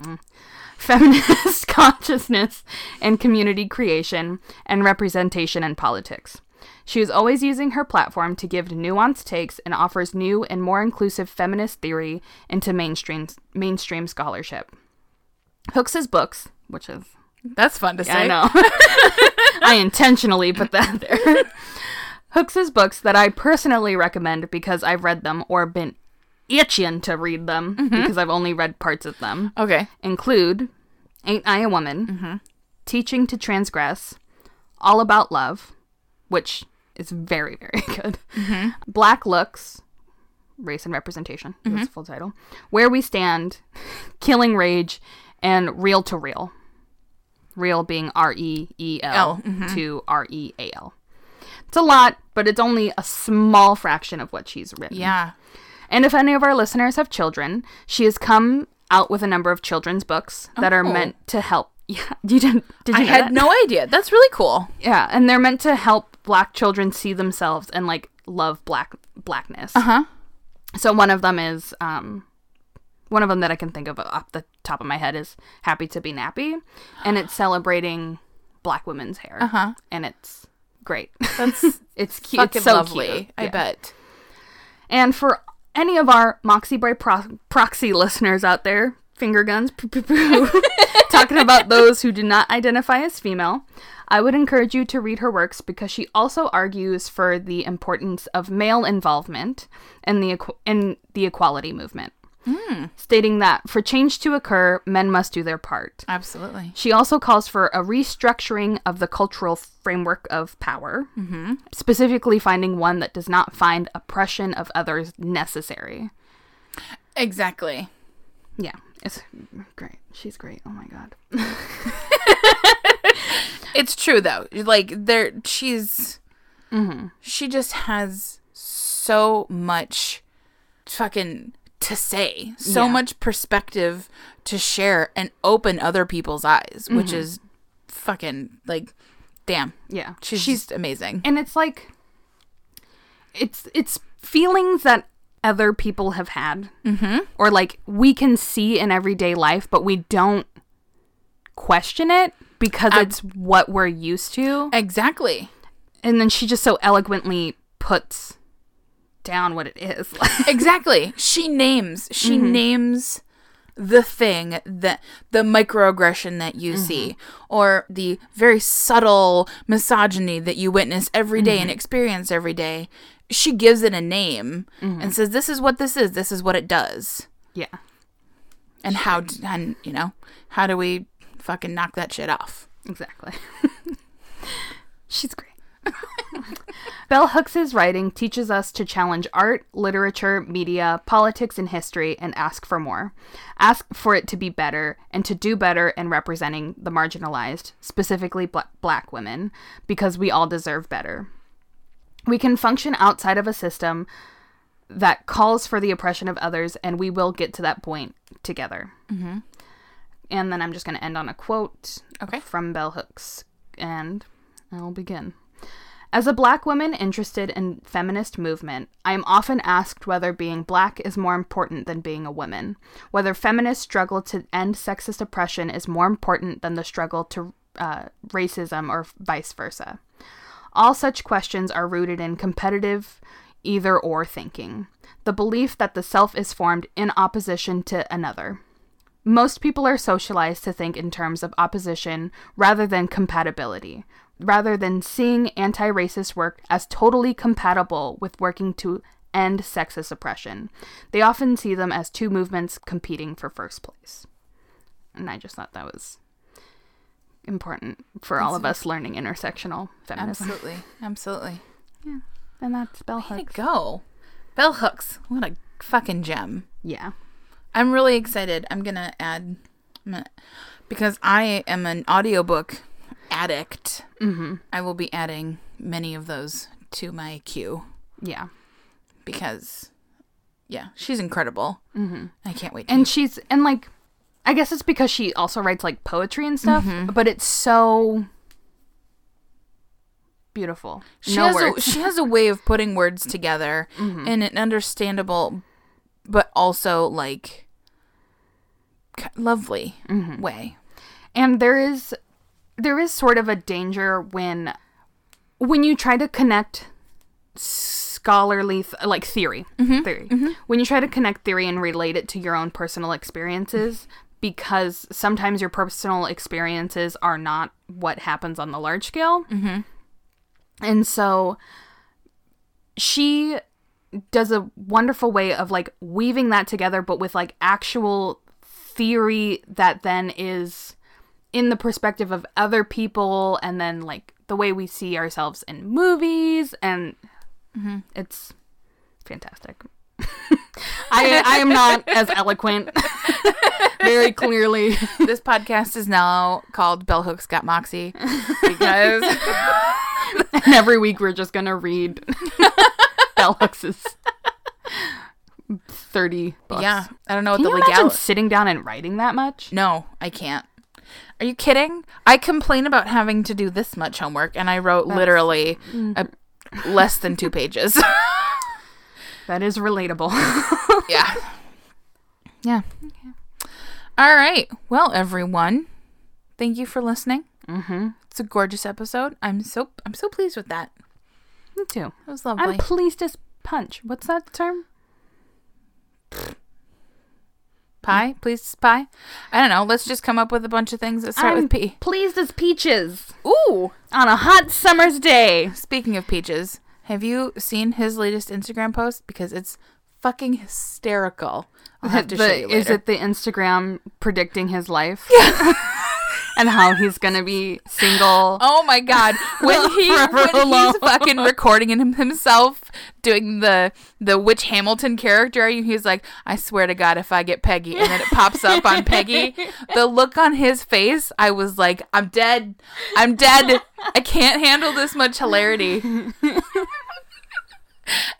mm, feminist <laughs> consciousness and community creation, and representation in politics. She is always using her platform to give nuanced takes and offers new and more inclusive feminist theory into mainstream mainstream scholarship. Hooks's books, which is That's fun to say. I know. <laughs> I intentionally put that there. <laughs> Hooks's books that I personally recommend because I've read them or been itching to read them mm-hmm. because I've only read parts of them Okay. include Ain't I a Woman, mm-hmm. Teaching to Transgress, All About Love, which is very, very <laughs> good, mm-hmm. Black Looks, Race and Representation, that's mm-hmm. the full title, Where We Stand, Killing Rage, and Real to Real. Real being R E E L L, mm-hmm. to R E A L. It's a lot, but it's only a small fraction of what she's written. Yeah. And if any of our listeners have children, she has come out with a number of children's books that are Oh. meant to help. Yeah, <laughs> you didn't? Did you I had that? no idea. That's really cool. Yeah, and they're meant to help Black children see themselves and like love Black blackness. Uh huh. So one of them is um, one of them that I can think of off the top of my head is "Happy to Be Nappy," and it's <gasps> celebrating Black women's hair. Uh huh. and it's great. That's <laughs> it's cute. it's so lovely. cute. I Yeah. bet. And for any of our Moxie Boy pro- proxy listeners out there, finger guns, poo, poo, poo, <laughs> talking about those who do not identify as female, I would encourage you to read her works because she also argues for the importance of male involvement in the in the equality movement, hmm. stating that for change to occur, men must do their part. Absolutely. She also calls for a restructuring of the cultural framework of power, mm-hmm. specifically finding one that does not find oppression of others necessary. Exactly. Yeah, it's great. She's great. Oh my god. <laughs> It's true though. Like there, she's. Mm-hmm. She just has so much, fucking to say. So Yeah. much perspective to share and open other people's eyes, which mm-hmm. is fucking like, damn. Yeah, She's just amazing. and it's like it's it's feelings that other people have had, mm-hmm. or like we can see in everyday life, but we don't question it because it's what we're used to. Exactly. and then she just so eloquently puts down what it is. <laughs> exactly. She names. She names the thing that the microaggression that you mm-hmm. see or the very subtle misogyny that you witness every day and mm-hmm. experience every day she gives it a name mm-hmm. and says this is what this is. This is what it does. Yeah. and how d- and you know how do we fucking knock that shit off? Exactly. <laughs> She's great. <laughs> Bell Hooks's writing teaches us to challenge art, literature, media, politics, and history and ask for more. Ask for it to be better and to do better in representing the marginalized, specifically bla- black women, because we all deserve better. We can function outside of a system that calls for the oppression of others, and we will get to that point together. Mm-hmm. And then I'm just going to end on a quote Okay. from Bell Hooks, and I'll begin. As a black woman interested in feminist movement, I am often asked whether being black is more important than being a woman, whether feminist struggle to end sexist oppression is more important than the struggle to uh, racism or vice versa. All such questions are rooted in competitive either or thinking, the belief that the self is formed in opposition to another. Most people are socialized to think in terms of opposition rather than compatibility, rather than seeing anti racist work as totally compatible with working to end sexist oppression. They often see them as two movements competing for first place. And I just thought that was important for all of us learning intersectional feminism. absolutely absolutely Yeah. And that's Bell Way to Hooks. go bell hooks what a fucking gem Yeah. I'm really excited. I'm gonna add because I am an audiobook addict. Mm-hmm. I will be adding many of those to my queue Yeah. because, yeah, she's incredible. Mm-hmm. I can't wait. To and she's and like i guess it's because she also writes like poetry and stuff Mm-hmm. but it's so beautiful she no has words a <laughs> she has a way of putting words together in an understandable, but also like lovely way. and there is there is sort of a danger when when you try to connect scholarly th- like theory mm-hmm. theory. Mm-hmm. When you try to connect theory and relate it to your own personal experiences because sometimes your personal experiences are not what happens on the large scale. Mm-hmm. And so she does a wonderful way of like weaving that together but with like actual theory that then is in the perspective of other people and then like the way we see ourselves in movies and mm-hmm. it's fantastic <laughs> I, I am not as eloquent <laughs> very clearly <laughs> this podcast is now called Bell Hooks Got Moxie because and every week we're just gonna read Bell Hooks's 30 books yeah, I don't know what Can the legality. sitting down and writing that much? No, I can't. Are you kidding? I complain about having to do this much homework, and I wrote literally a, less than two pages. <laughs> That is relatable. <laughs> yeah. Yeah. All right. Well, everyone, thank you for listening. mm-hmm. It's a gorgeous episode. I'm so I'm so pleased with that. Me too. It was lovely. I'm pleased as punch. What's that term? Pie, please pie. I don't know. Let's just come up with a bunch of things that start I'm with P. pleased as peaches Ooh. on a hot summer's day. Speaking of peaches, have you seen his latest Instagram post? Because it's fucking hysterical. I'll have to <laughs> The- show you later. is it the Instagram predicting his life? <laughs> <laughs> and how he's gonna be single. Oh my god! When <laughs> he when he's fucking recording him himself doing the the Which Hamilton character, he's like, "I swear to God, if I get Peggy," and then it pops up on Peggy. <laughs> The look on his face, I was like, "I'm dead. I'm dead. I can't handle this much hilarity." <laughs>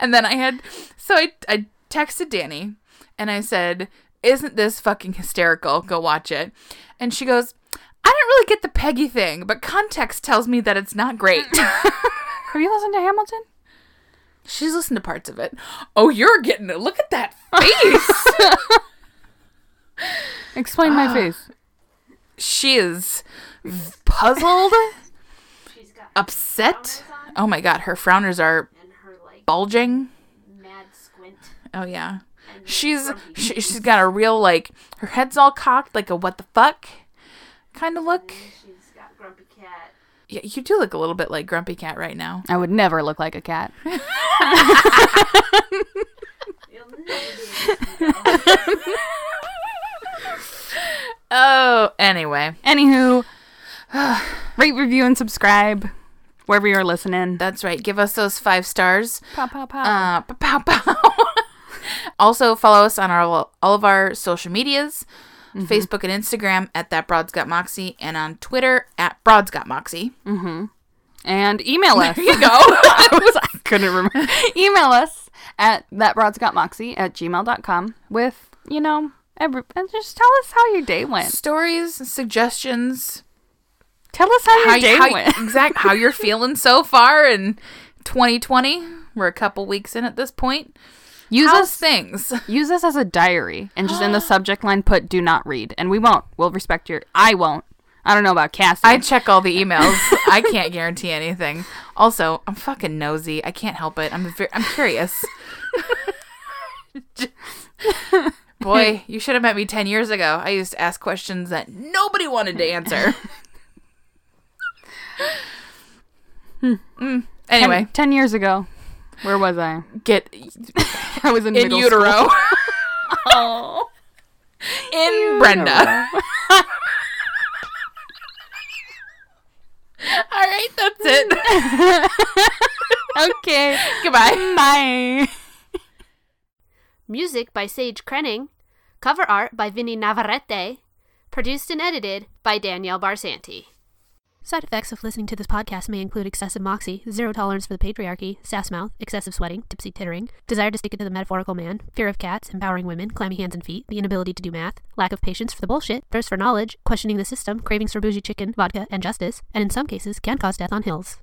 and then I had so I I texted Danny and I said, "Isn't this fucking hysterical? Go watch it." And she goes, "I didn't really get the Peggy thing, but context tells me that it's not great." <laughs> Have you listened to Hamilton? She's listened to parts of it. Oh, you're getting it. Look at that face. <laughs> Explain my uh, face. she is puzzled, She's got upset. on Oh my god, her frowners are and her like bulging. mad squint. Oh yeah. She's she, she's got a real like her head's all cocked like a what the fuck kind of look. She's got grumpy cat. Yeah, you do look a little bit like Grumpy Cat right now. I would never look like a cat. <laughs> You'll never be able to go. Oh, anyway, Anywho, <sighs> rate, review, and subscribe wherever you're listening. that's right. Give us those five stars. Pow, pow, pow. Uh, pow, pow. <laughs> also, follow us on our all of our social medias, Mm-hmm. Facebook and Instagram at that Broad's Got Moxie, and on Twitter at Broad's Got Moxie. Mm-hmm. and email us. There you go. <laughs> <laughs> I, was, I couldn't remember. email us at thatbroadsgotmoxie at gmail.com with, you know, every, and just tell us how your day went. Stories, suggestions, Tell us how your how, day how, went. <laughs> exact how you're feeling so far in 2020. We're a couple weeks in at this point. Use How's us, things? <laughs> use this as a diary and just in the <gasps> subject line put do not read. And we won't. We'll respect your, I won't. I don't know about Cassie. I check all the emails. <laughs> I can't guarantee anything. Also, I'm fucking nosy. I can't help it. I'm ve- I'm curious. <laughs> Boy, you should have met me 10 years ago. I used to ask questions that nobody wanted to answer. Mm. Anyway, Ten, 10 years ago. Where was I? get I was in, in middle utero. school. <laughs> Oh. in Brenda. <laughs> All right, that's it. <laughs> okay. Goodbye. Bye. Music by Sage Krenning. Cover art by Vinny Navarrete. Produced and edited by Danielle Barsanti. Side effects of listening to this podcast may include excessive moxie, zero tolerance for the patriarchy, sass mouth, excessive sweating, tipsy tittering, desire to stick it to the metaphorical man, fear of cats, empowering women, clammy hands and feet, the inability to do math, lack of patience for the bullshit, thirst for knowledge, questioning the system, cravings for bougie chicken, vodka, and justice, and in some cases can cause death on hills.